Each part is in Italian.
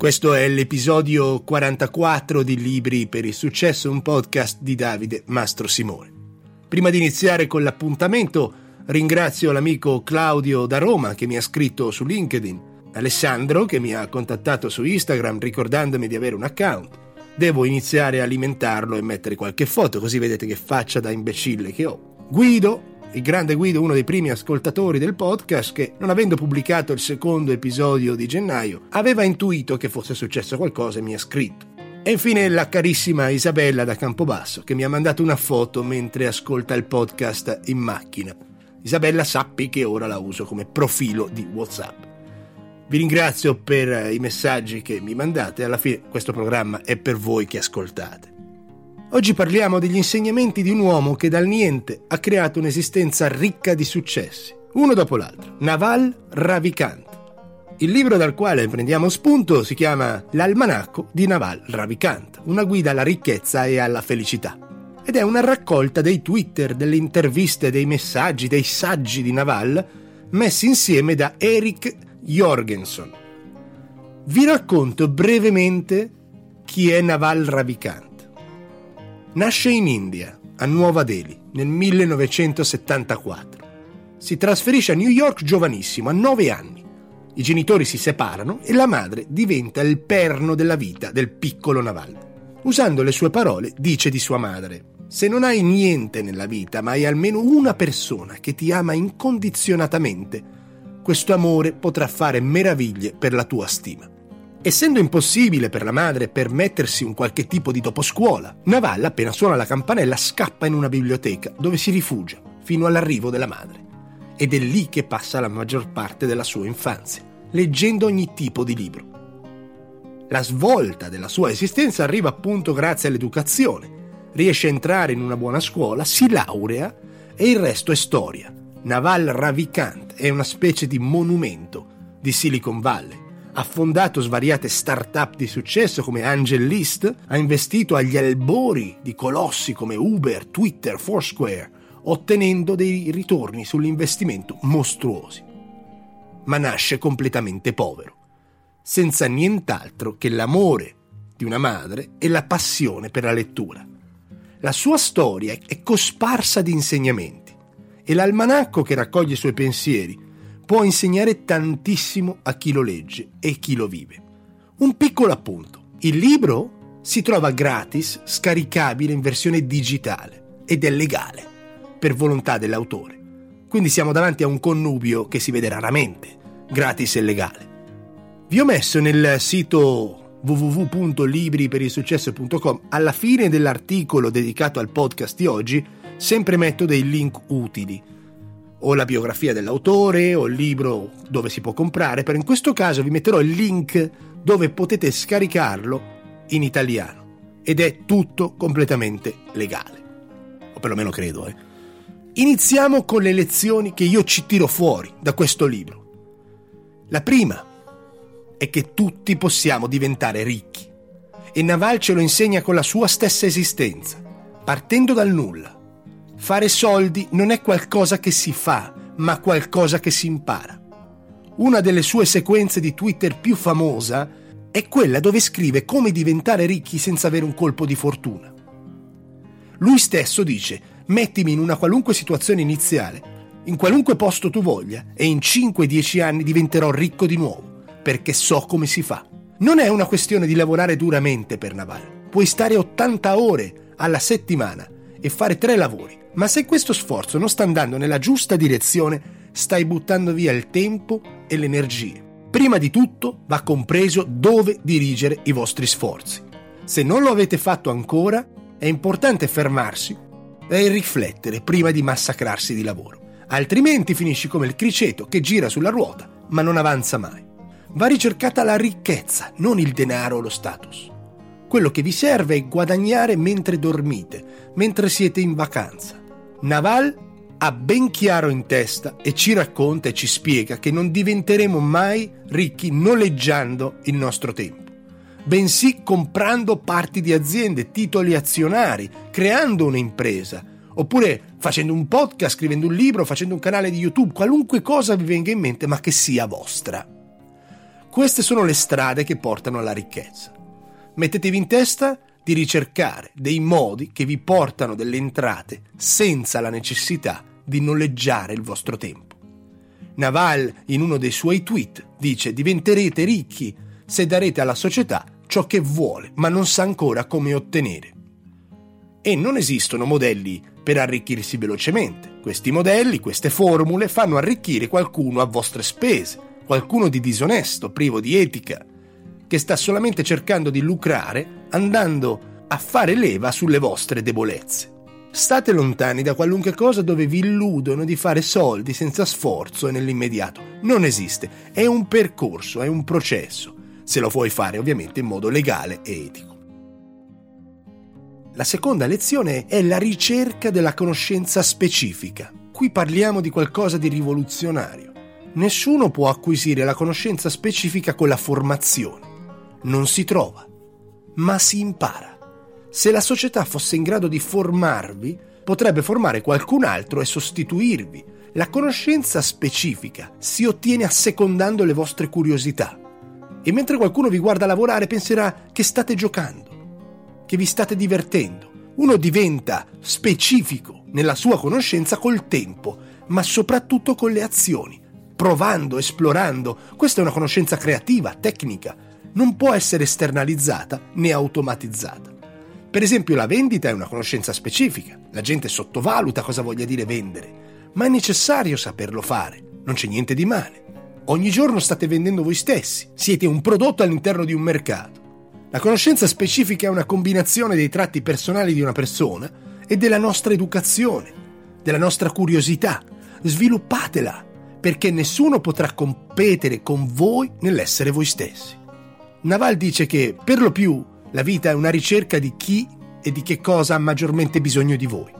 Questo è l'episodio 44 di Libri per il successo, un podcast di Davide Mastro Simone. Prima di iniziare con l'appuntamento, ringrazio l'amico Claudio da Roma che mi ha scritto su LinkedIn, Alessandro che mi ha contattato su Instagram ricordandomi di avere un account. Devo iniziare a alimentarlo e mettere qualche foto, così vedete che faccia da imbecille che ho. Guido, il grande Guido, uno dei primi ascoltatori del podcast, che non avendo pubblicato il secondo episodio di gennaio, aveva intuito che fosse successo qualcosa e mi ha scritto. E infine la carissima Isabella da Campobasso, che mi ha mandato una foto mentre ascolta il podcast in macchina. Isabella sappi che ora la uso come profilo di WhatsApp. Vi ringrazio per i messaggi che mi mandate, alla fine questo programma è per voi che ascoltate. Oggi parliamo degli insegnamenti di un uomo che dal niente ha creato un'esistenza ricca di successi, uno dopo l'altro, Naval Ravikant. Il libro dal quale prendiamo spunto si chiama L'almanacco di Naval Ravikant, una guida alla ricchezza e alla felicità. Ed è una raccolta dei Twitter, delle interviste, dei messaggi, dei saggi di Naval messi insieme da Eric Jorgensen. Vi racconto brevemente chi è Naval Ravikant. Nasce in India, a Nuova Delhi, nel 1974. Si trasferisce a New York giovanissimo, a 9 anni. I genitori si separano e la madre diventa il perno della vita del piccolo Naval. Usando le sue parole, dice di sua madre: Se non hai niente nella vita, ma hai almeno una persona che ti ama incondizionatamente, questo amore potrà fare meraviglie per la tua stima. Essendo impossibile per la madre permettersi un qualche tipo di doposcuola, Naval appena suona la campanella scappa in una biblioteca dove si rifugia fino all'arrivo della madre. Ed è lì che passa la maggior parte della sua infanzia, leggendo ogni tipo di libro. La svolta della sua esistenza arriva appunto grazie all'educazione. Riesce a entrare in una buona scuola, si laurea e il resto è storia. Naval Ravikant è una specie di monumento di Silicon Valley ha fondato svariate start-up di successo come Angel List, ha investito agli albori di colossi come Uber, Twitter, Foursquare, ottenendo dei ritorni sull'investimento mostruosi. Ma nasce completamente povero, senza nient'altro che l'amore di una madre e la passione per la lettura. La sua storia è cosparsa di insegnamenti e l'almanacco che raccoglie i suoi pensieri può insegnare tantissimo a chi lo legge e chi lo vive. Un piccolo appunto. Il libro si trova gratis, scaricabile in versione digitale ed è legale, per volontà dell'autore. Quindi siamo davanti a un connubio che si vede raramente, gratis e legale. Vi ho messo nel sito www.libriperilsuccesso.com alla fine dell'articolo dedicato al podcast di oggi sempre metto dei link utili o la biografia dell'autore o il libro dove si può comprare, però in questo caso vi metterò il link dove potete scaricarlo in italiano ed è tutto completamente legale, o perlomeno credo. Eh. Iniziamo con le lezioni che io ci tiro fuori da questo libro. La prima è che tutti possiamo diventare ricchi e Naval ce lo insegna con la sua stessa esistenza, partendo dal nulla Fare soldi non è qualcosa che si fa, ma qualcosa che si impara. Una delle sue sequenze di Twitter più famosa è quella dove scrive come diventare ricchi senza avere un colpo di fortuna. Lui stesso dice, mettimi in una qualunque situazione iniziale, in qualunque posto tu voglia, e in 5-10 anni diventerò ricco di nuovo, perché so come si fa. Non è una questione di lavorare duramente per Naval. Puoi stare 80 ore alla settimana e fare tre lavori ma se questo sforzo non sta andando nella giusta direzione, stai buttando via il tempo e le energie. Prima di tutto va compreso dove dirigere i vostri sforzi. Se non lo avete fatto ancora, è importante fermarsi e riflettere prima di massacrarsi di lavoro. Altrimenti finisci come il criceto che gira sulla ruota ma non avanza mai. Va ricercata la ricchezza, non il denaro o lo status. Quello che vi serve è guadagnare mentre dormite, mentre siete in vacanza. Naval ha ben chiaro in testa e ci racconta e ci spiega che non diventeremo mai ricchi noleggiando il nostro tempo, bensì comprando parti di aziende, titoli azionari, creando un'impresa, oppure facendo un podcast, scrivendo un libro, facendo un canale di YouTube, qualunque cosa vi venga in mente ma che sia vostra. Queste sono le strade che portano alla ricchezza. Mettetevi in testa di ricercare dei modi che vi portano delle entrate senza la necessità di noleggiare il vostro tempo. Naval, in uno dei suoi tweet, dice diventerete ricchi se darete alla società ciò che vuole, ma non sa ancora come ottenere. E non esistono modelli per arricchirsi velocemente. Questi modelli, queste formule fanno arricchire qualcuno a vostre spese, qualcuno di disonesto, privo di etica, che sta solamente cercando di lucrare andando a fare leva sulle vostre debolezze. State lontani da qualunque cosa dove vi illudono di fare soldi senza sforzo e nell'immediato. Non esiste, è un percorso, è un processo, se lo vuoi fare ovviamente in modo legale e etico. La seconda lezione è la ricerca della conoscenza specifica. Qui parliamo di qualcosa di rivoluzionario. Nessuno può acquisire la conoscenza specifica con la formazione. Non si trova, ma si impara. Se la società fosse in grado di formarvi, potrebbe formare qualcun altro e sostituirvi. La conoscenza specifica si ottiene assecondando le vostre curiosità. E mentre qualcuno vi guarda lavorare penserà che state giocando, che vi state divertendo. Uno diventa specifico nella sua conoscenza col tempo, ma soprattutto con le azioni, provando, esplorando. Questa è una conoscenza creativa, tecnica. Non può essere esternalizzata né automatizzata. Per esempio la vendita è una conoscenza specifica, la gente sottovaluta cosa voglia dire vendere, ma è necessario saperlo fare, non c'è niente di male. Ogni giorno state vendendo voi stessi, siete un prodotto all'interno di un mercato. La conoscenza specifica è una combinazione dei tratti personali di una persona e della nostra educazione, della nostra curiosità. Sviluppatela, perché nessuno potrà competere con voi nell'essere voi stessi. Naval dice che, per lo più, la vita è una ricerca di chi e di che cosa ha maggiormente bisogno di voi.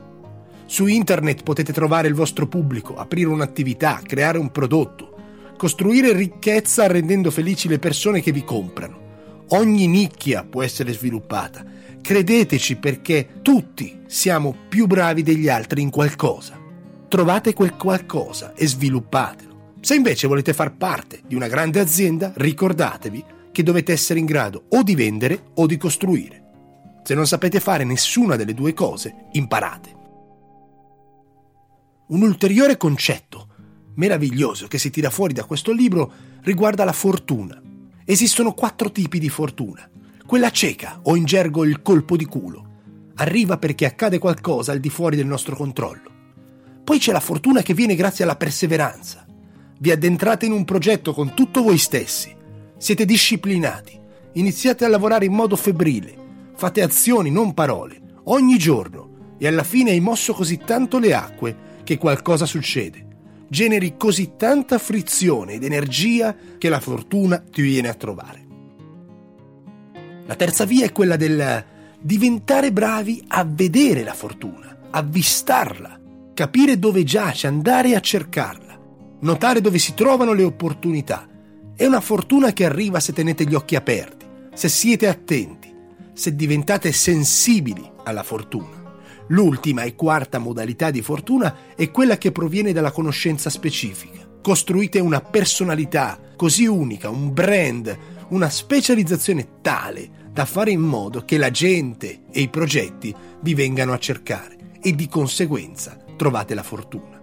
Su internet potete trovare il vostro pubblico, aprire un'attività, creare un prodotto, costruire ricchezza rendendo felici le persone che vi comprano. Ogni nicchia può essere sviluppata. Credeteci perché tutti siamo più bravi degli altri in qualcosa. Trovate quel qualcosa e sviluppatelo. Se invece volete far parte di una grande azienda, ricordatevi che dovete essere in grado o di vendere o di costruire. Se non sapete fare nessuna delle due cose, imparate. Un ulteriore concetto meraviglioso che si tira fuori da questo libro riguarda la fortuna. Esistono quattro tipi di fortuna. Quella cieca o in gergo il colpo di culo. Arriva perché accade qualcosa al di fuori del nostro controllo. Poi c'è la fortuna che viene grazie alla perseveranza. Vi addentrate in un progetto con tutto voi stessi siete disciplinati, iniziate a lavorare in modo febbrile, fate azioni, non parole, ogni giorno e alla fine hai mosso così tanto le acque che qualcosa succede. Generi così tanta frizione ed energia che la fortuna ti viene a trovare. La terza via è quella del diventare bravi a vedere la fortuna, avvistarla, capire dove giace, andare a cercarla, notare dove si trovano le opportunità è una fortuna che arriva se tenete gli occhi aperti, se siete attenti, se diventate sensibili alla fortuna. L'ultima e quarta modalità di fortuna è quella che proviene dalla conoscenza specifica. Costruite una personalità così unica, un brand, una specializzazione tale da fare in modo che la gente e i progetti vi vengano a cercare e di conseguenza trovate la fortuna.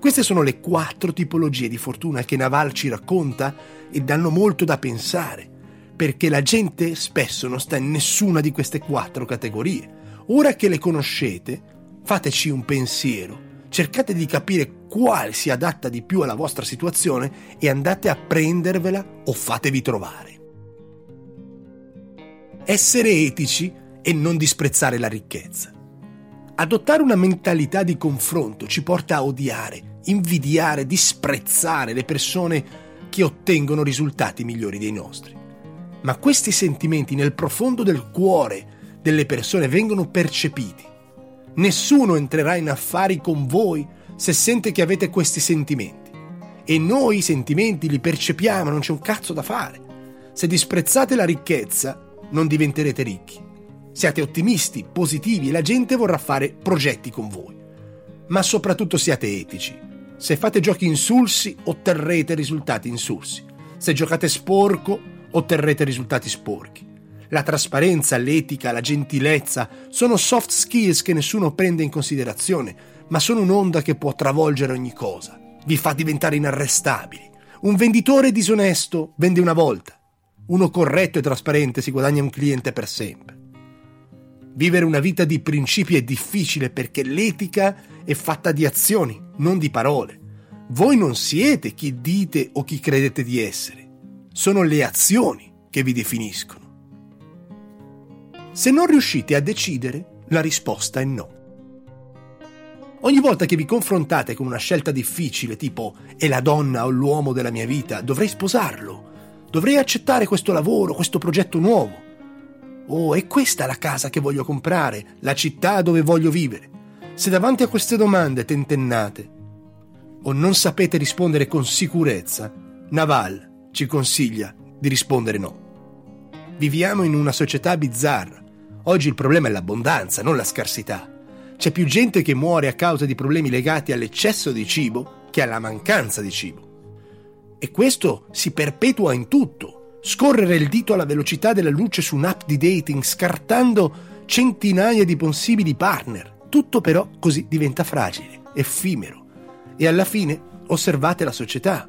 Queste sono le quattro tipologie di fortuna che Naval ci racconta e danno molto da pensare, perché la gente spesso non sta in nessuna di queste quattro categorie. Ora che le conoscete, fateci un pensiero, cercate di capire quale si adatta di più alla vostra situazione e andate a prendervela o fatevi trovare. Essere etici e non disprezzare la ricchezza. Adottare una mentalità di confronto ci porta a odiare, invidiare, disprezzare le persone che ottengono risultati migliori dei nostri. Ma questi sentimenti nel profondo del cuore delle persone vengono percepiti. Nessuno entrerà in affari con voi se sente che avete questi sentimenti. E noi i sentimenti li percepiamo, non c'è un cazzo da fare. Se disprezzate la ricchezza, non diventerete ricchi. Siate ottimisti, positivi e la gente vorrà fare progetti con voi. Ma soprattutto siate etici. Se fate giochi insulsi, otterrete risultati insulsi. Se giocate sporco, otterrete risultati sporchi. La trasparenza, l'etica, la gentilezza sono soft skills che nessuno prende in considerazione, ma sono un'onda che può travolgere ogni cosa. Vi fa diventare inarrestabili. Un venditore disonesto vende una volta. Uno corretto e trasparente si guadagna un cliente per sempre. Vivere una vita di principi è difficile perché l'etica è fatta di azioni, non di parole. Voi non siete chi dite o chi credete di essere. Sono le azioni che vi definiscono. Se non riuscite a decidere, la risposta è no. Ogni volta che vi confrontate con una scelta difficile, tipo è la donna o l'uomo della mia vita, dovrei sposarlo, dovrei accettare questo lavoro, questo progetto nuovo. Oh, è questa la casa che voglio comprare, la città dove voglio vivere. Se davanti a queste domande tentennate o non sapete rispondere con sicurezza, Naval ci consiglia di rispondere no. Viviamo in una società bizzarra. Oggi il problema è l'abbondanza, non la scarsità. C'è più gente che muore a causa di problemi legati all'eccesso di cibo che alla mancanza di cibo. E questo si perpetua in tutto. Scorrere il dito alla velocità della luce su un'app di dating scartando centinaia di possibili partner. Tutto però così diventa fragile, effimero. E alla fine osservate la società.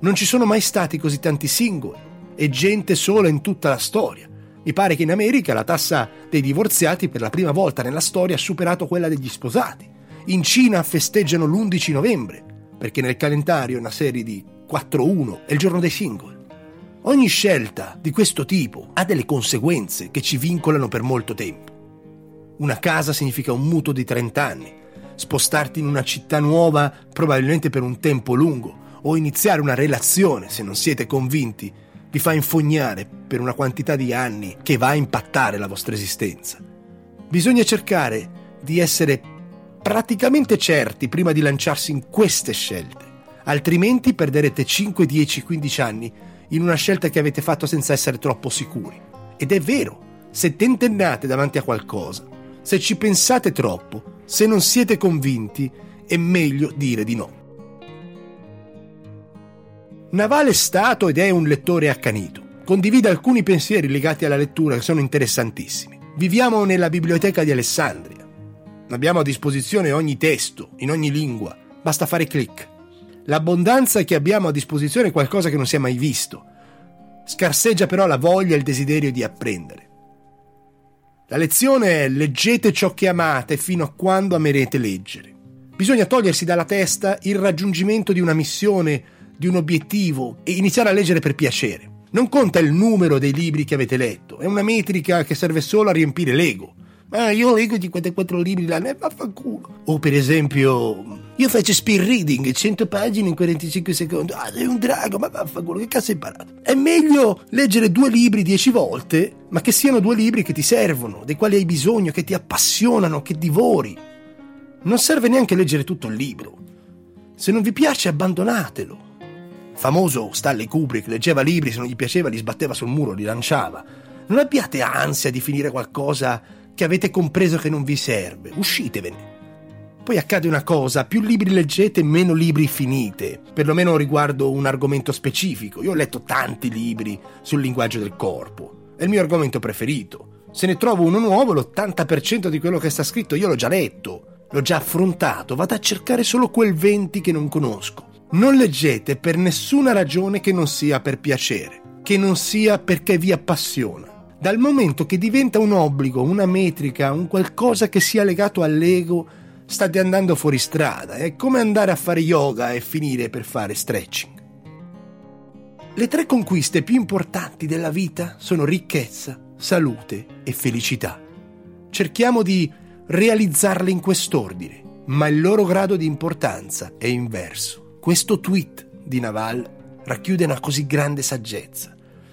Non ci sono mai stati così tanti singoli e gente sola in tutta la storia. Mi pare che in America la tassa dei divorziati per la prima volta nella storia ha superato quella degli sposati. In Cina festeggiano l'11 novembre, perché nel calendario è una serie di 4-1, è il giorno dei single. Ogni scelta di questo tipo ha delle conseguenze che ci vincolano per molto tempo. Una casa significa un mutuo di 30 anni, spostarti in una città nuova probabilmente per un tempo lungo, o iniziare una relazione se non siete convinti vi fa infognare per una quantità di anni che va a impattare la vostra esistenza. Bisogna cercare di essere praticamente certi prima di lanciarsi in queste scelte, altrimenti perderete 5, 10, 15 anni in una scelta che avete fatto senza essere troppo sicuri. Ed è vero, se tentennate davanti a qualcosa, se ci pensate troppo, se non siete convinti, è meglio dire di no. Navale è stato ed è un lettore accanito. Condivide alcuni pensieri legati alla lettura che sono interessantissimi. Viviamo nella biblioteca di Alessandria. Abbiamo a disposizione ogni testo, in ogni lingua. Basta fare clic. L'abbondanza che abbiamo a disposizione è qualcosa che non si è mai visto. Scarseggia però la voglia e il desiderio di apprendere. La lezione è leggete ciò che amate fino a quando amerete leggere. Bisogna togliersi dalla testa il raggiungimento di una missione di un obiettivo e iniziare a leggere per piacere. Non conta il numero dei libri che avete letto, è una metrica che serve solo a riempire l'ego. Ma io leggo 54 libri l'anno e vaffanculo. O per esempio, io faccio speed reading, 100 pagine in 45 secondi. Ah, sei un drago, ma vaffanculo, che cazzo hai imparato? È meglio leggere due libri 10 volte, ma che siano due libri che ti servono, dei quali hai bisogno, che ti appassionano, che divori. Non serve neanche leggere tutto il libro. Se non vi piace, abbandonatelo famoso Stanley Kubrick leggeva libri, se non gli piaceva li sbatteva sul muro, li lanciava. Non abbiate ansia di finire qualcosa che avete compreso che non vi serve, uscitevene. Poi accade una cosa, più libri leggete, meno libri finite, perlomeno riguardo un argomento specifico. Io ho letto tanti libri sul linguaggio del corpo, è il mio argomento preferito. Se ne trovo uno nuovo, l'80% di quello che sta scritto io l'ho già letto, l'ho già affrontato, vado a cercare solo quel 20 che non conosco. Non leggete per nessuna ragione che non sia per piacere, che non sia perché vi appassiona. Dal momento che diventa un obbligo, una metrica, un qualcosa che sia legato all'ego, state andando fuori strada. È come andare a fare yoga e finire per fare stretching. Le tre conquiste più importanti della vita sono ricchezza, salute e felicità. Cerchiamo di realizzarle in quest'ordine, ma il loro grado di importanza è inverso. Questo tweet di Naval racchiude una così grande saggezza.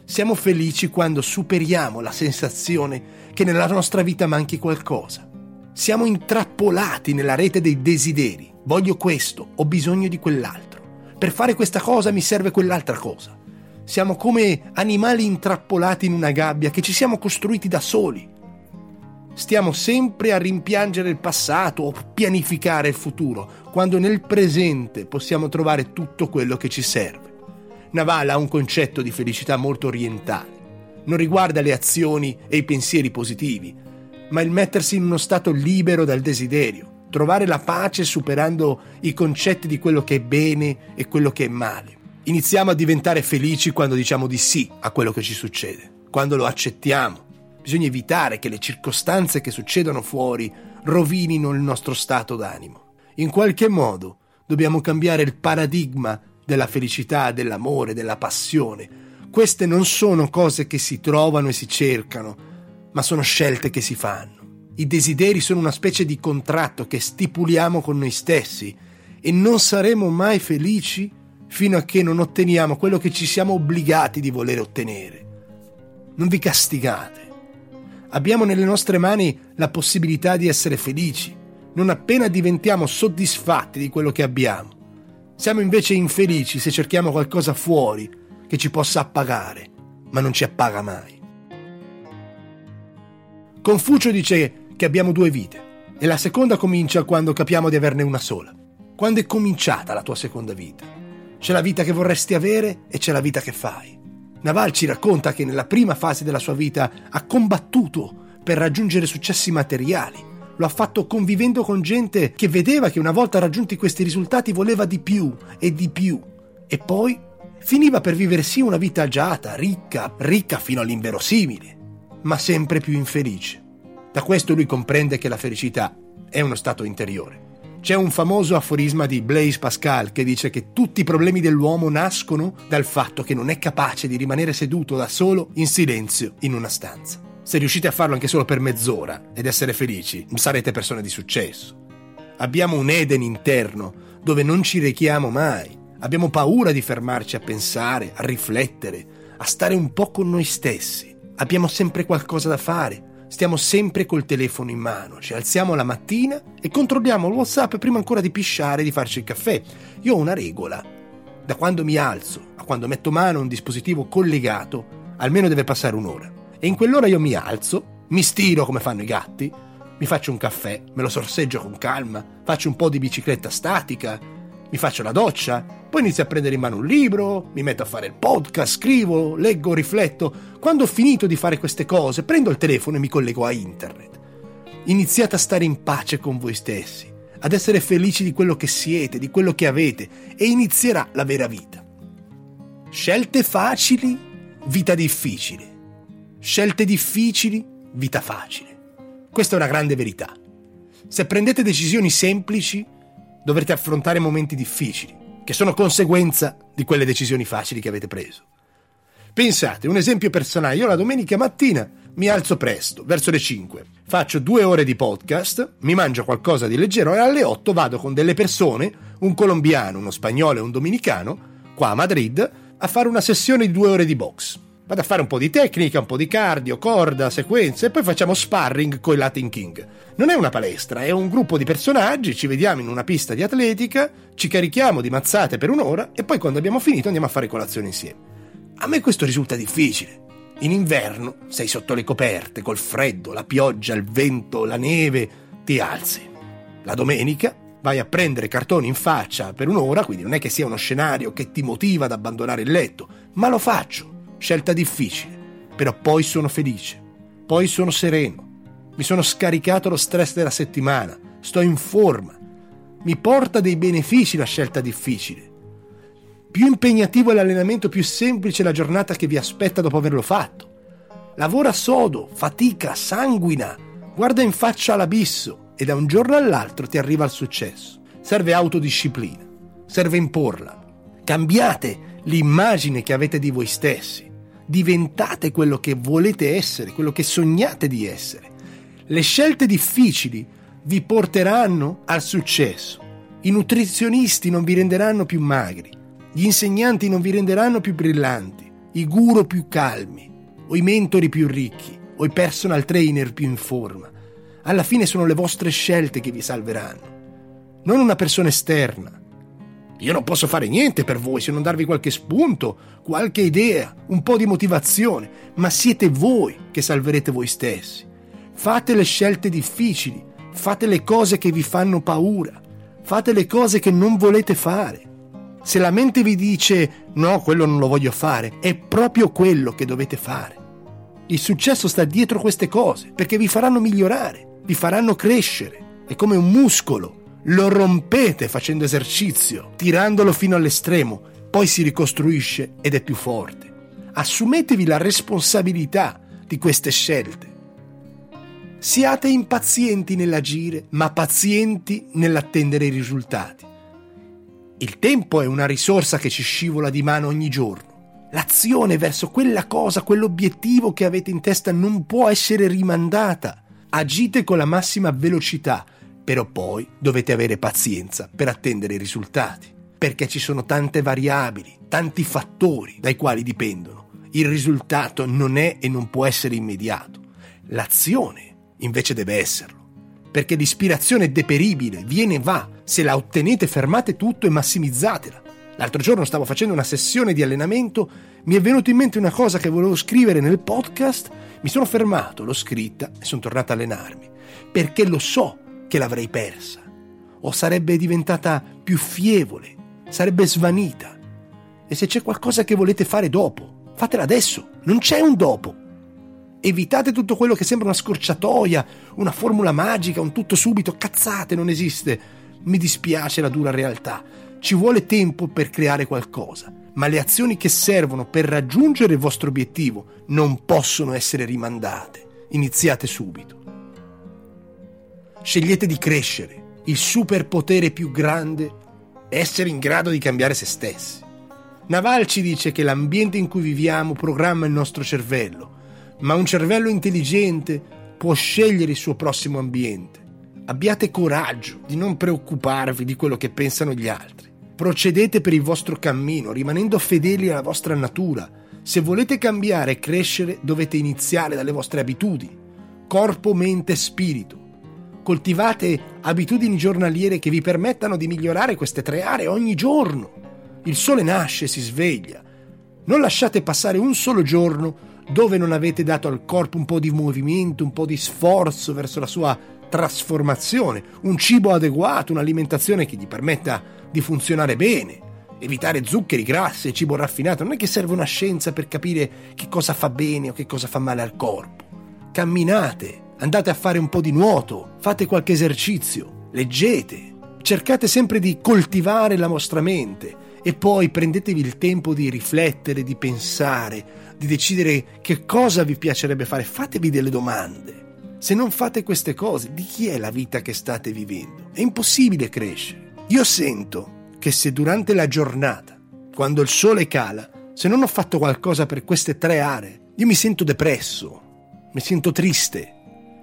Siamo felici quando superiamo la sensazione che nella nostra vita manchi qualcosa. Siamo intrappolati nella rete dei desideri. Voglio questo, ho bisogno di quell'altro. Per fare questa cosa mi serve quell'altra cosa. Siamo come animali intrappolati in una gabbia che ci siamo costruiti da soli. Stiamo sempre a rimpiangere il passato o pianificare il futuro, quando nel presente possiamo trovare tutto quello che ci serve. Naval ha un concetto di felicità molto orientale. Non riguarda le azioni e i pensieri positivi, ma il mettersi in uno stato libero dal desiderio, trovare la pace superando i concetti di quello che è bene e quello che è male. Iniziamo a diventare felici quando diciamo di sì a quello che ci succede, quando lo accettiamo. Bisogna evitare che le circostanze che succedono fuori rovinino il nostro stato d'animo. In qualche modo dobbiamo cambiare il paradigma della felicità, dell'amore, della passione. Queste non sono cose che si trovano e si cercano, ma sono scelte che si fanno. I desideri sono una specie di contratto che stipuliamo con noi stessi e non saremo mai felici fino a che non otteniamo quello che ci siamo obbligati di voler ottenere. Non vi castigate. Abbiamo nelle nostre mani la possibilità di essere felici, non appena diventiamo soddisfatti di quello che abbiamo. Siamo invece infelici se cerchiamo qualcosa fuori che ci possa appagare, ma non ci appaga mai. Confucio dice che abbiamo due vite e la seconda comincia quando capiamo di averne una sola. Quando è cominciata la tua seconda vita? C'è la vita che vorresti avere e c'è la vita che fai. Naval ci racconta che nella prima fase della sua vita ha combattuto per raggiungere successi materiali. Lo ha fatto convivendo con gente che vedeva che una volta raggiunti questi risultati voleva di più e di più. E poi finiva per vivere sì una vita agiata, ricca, ricca fino all'inverosimile, ma sempre più infelice. Da questo lui comprende che la felicità è uno stato interiore. C'è un famoso aforisma di Blaise Pascal che dice che tutti i problemi dell'uomo nascono dal fatto che non è capace di rimanere seduto da solo in silenzio in una stanza. Se riuscite a farlo anche solo per mezz'ora ed essere felici, sarete persone di successo. Abbiamo un Eden interno dove non ci rechiamo mai. Abbiamo paura di fermarci a pensare, a riflettere, a stare un po' con noi stessi. Abbiamo sempre qualcosa da fare, stiamo sempre col telefono in mano, ci alziamo la mattina e controlliamo il WhatsApp prima ancora di pisciare e di farci il caffè. Io ho una regola. Da quando mi alzo a quando metto mano a un dispositivo collegato, almeno deve passare un'ora. E in quell'ora io mi alzo, mi stiro come fanno i gatti, mi faccio un caffè, me lo sorseggio con calma, faccio un po' di bicicletta statica, mi faccio la doccia, poi inizio a prendere in mano un libro, mi metto a fare il podcast, scrivo, leggo, rifletto. Quando ho finito di fare queste cose, prendo il telefono e mi collego a internet. Iniziate a stare in pace con voi stessi, ad essere felici di quello che siete, di quello che avete e inizierà la vera vita. Scelte facili, vita difficile. Scelte difficili, vita facile. Questa è una grande verità. Se prendete decisioni semplici, dovrete affrontare momenti difficili, che sono conseguenza di quelle decisioni facili che avete preso. Pensate, un esempio personale, io la domenica mattina mi alzo presto, verso le 5, faccio due ore di podcast, mi mangio qualcosa di leggero e alle 8 vado con delle persone, un colombiano, uno spagnolo e un dominicano, qua a Madrid, a fare una sessione di due ore di box. Vado a fare un po' di tecnica, un po' di cardio, corda, sequenze e poi facciamo sparring con i Latin King. Non è una palestra, è un gruppo di personaggi, ci vediamo in una pista di atletica, ci carichiamo di mazzate per un'ora e poi quando abbiamo finito andiamo a fare colazione insieme. A me questo risulta difficile. In inverno sei sotto le coperte, col freddo, la pioggia, il vento, la neve, ti alzi. La domenica vai a prendere cartoni in faccia per un'ora, quindi non è che sia uno scenario che ti motiva ad abbandonare il letto, ma lo faccio Scelta difficile, però poi sono felice, poi sono sereno, mi sono scaricato lo stress della settimana, sto in forma, mi porta dei benefici la scelta difficile. Più impegnativo è l'allenamento, più semplice è la giornata che vi aspetta dopo averlo fatto. Lavora sodo, fatica, sanguina, guarda in faccia all'abisso e da un giorno all'altro ti arriva il successo. Serve autodisciplina, serve imporla. Cambiate l'immagine che avete di voi stessi diventate quello che volete essere, quello che sognate di essere. Le scelte difficili vi porteranno al successo. I nutrizionisti non vi renderanno più magri, gli insegnanti non vi renderanno più brillanti, i guru più calmi, o i mentori più ricchi, o i personal trainer più in forma. Alla fine sono le vostre scelte che vi salveranno, non una persona esterna, io non posso fare niente per voi se non darvi qualche spunto, qualche idea, un po' di motivazione, ma siete voi che salverete voi stessi. Fate le scelte difficili, fate le cose che vi fanno paura, fate le cose che non volete fare. Se la mente vi dice no, quello non lo voglio fare, è proprio quello che dovete fare. Il successo sta dietro queste cose, perché vi faranno migliorare, vi faranno crescere. È come un muscolo. Lo rompete facendo esercizio, tirandolo fino all'estremo, poi si ricostruisce ed è più forte. Assumetevi la responsabilità di queste scelte. Siate impazienti nell'agire, ma pazienti nell'attendere i risultati. Il tempo è una risorsa che ci scivola di mano ogni giorno. L'azione verso quella cosa, quell'obiettivo che avete in testa non può essere rimandata. Agite con la massima velocità, però poi dovete avere pazienza per attendere i risultati, perché ci sono tante variabili, tanti fattori dai quali dipendono. Il risultato non è e non può essere immediato. L'azione invece deve esserlo perché l'ispirazione è deperibile, viene e va. Se la ottenete fermate tutto e massimizzatela. L'altro giorno stavo facendo una sessione di allenamento, mi è venuto in mente una cosa che volevo scrivere nel podcast, mi sono fermato, l'ho scritta e sono tornato a allenarmi, perché lo so che l'avrei persa, o sarebbe diventata più fievole, sarebbe svanita. E se c'è qualcosa che volete fare dopo, fatela adesso, non c'è un dopo. Evitate tutto quello che sembra una scorciatoia, una formula magica, un tutto subito, cazzate, non esiste. Mi dispiace la dura realtà. Ci vuole tempo per creare qualcosa, ma le azioni che servono per raggiungere il vostro obiettivo non possono essere rimandate. Iniziate subito. Scegliete di crescere. Il superpotere più grande è essere in grado di cambiare se stessi. Naval ci dice che l'ambiente in cui viviamo programma il nostro cervello ma un cervello intelligente può scegliere il suo prossimo ambiente. Abbiate coraggio di non preoccuparvi di quello che pensano gli altri. Procedete per il vostro cammino, rimanendo fedeli alla vostra natura. Se volete cambiare e crescere, dovete iniziare dalle vostre abitudini. Corpo, mente, spirito. Coltivate abitudini giornaliere che vi permettano di migliorare queste tre aree ogni giorno. Il sole nasce, si sveglia. Non lasciate passare un solo giorno dove non avete dato al corpo un po' di movimento, un po' di sforzo verso la sua trasformazione, un cibo adeguato, un'alimentazione che gli permetta di funzionare bene. Evitare zuccheri, grassi e cibo raffinato non è che serve una scienza per capire che cosa fa bene o che cosa fa male al corpo. Camminate, andate a fare un po' di nuoto, fate qualche esercizio, leggete, cercate sempre di coltivare la vostra mente e poi prendetevi il tempo di riflettere, di pensare, di decidere che cosa vi piacerebbe fare, fatevi delle domande. Se non fate queste cose, di chi è la vita che state vivendo? È impossibile crescere. Io sento che se durante la giornata, quando il sole cala, se non ho fatto qualcosa per queste tre aree, io mi sento depresso, mi sento triste,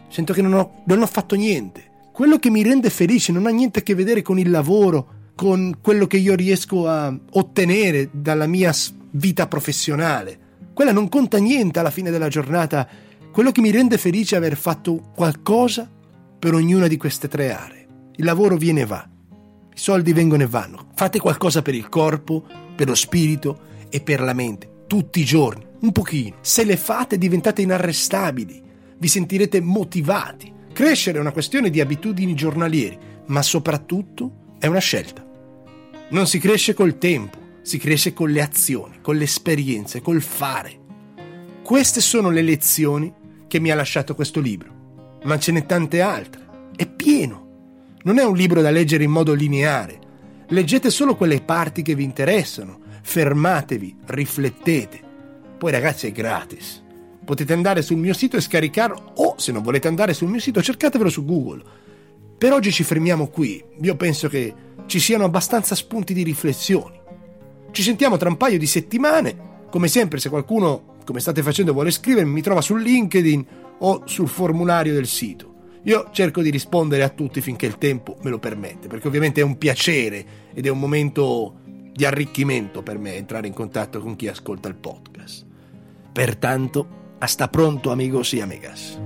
sento che non ho, non ho fatto niente. Quello che mi rende felice non ha niente a che vedere con il lavoro, con quello che io riesco a ottenere dalla mia vita professionale quella non conta niente alla fine della giornata. Quello che mi rende felice è aver fatto qualcosa per ognuna di queste tre aree. Il lavoro viene e va, i soldi vengono e vanno. Fate qualcosa per il corpo, per lo spirito e per la mente, tutti i giorni, un pochino. Se le fate diventate inarrestabili, vi sentirete motivati. Crescere è una questione di abitudini giornalieri, ma soprattutto è una scelta. Non si cresce col tempo, si cresce con le azioni, con le esperienze, col fare. Queste sono le lezioni che mi ha lasciato questo libro, ma ce n'è tante altre. È pieno. Non è un libro da leggere in modo lineare. Leggete solo quelle parti che vi interessano, fermatevi, riflettete. Poi ragazzi è gratis. Potete andare sul mio sito e scaricarlo o se non volete andare sul mio sito cercatevelo su Google. Per oggi ci fermiamo qui. Io penso che ci siano abbastanza spunti di riflessione. Ci sentiamo tra un paio di settimane. Come sempre, se qualcuno, come state facendo, vuole scrivermi, mi trova su LinkedIn o sul formulario del sito. Io cerco di rispondere a tutti finché il tempo me lo permette, perché ovviamente è un piacere ed è un momento di arricchimento per me entrare in contatto con chi ascolta il podcast. Pertanto, hasta pronto amigos y amigas.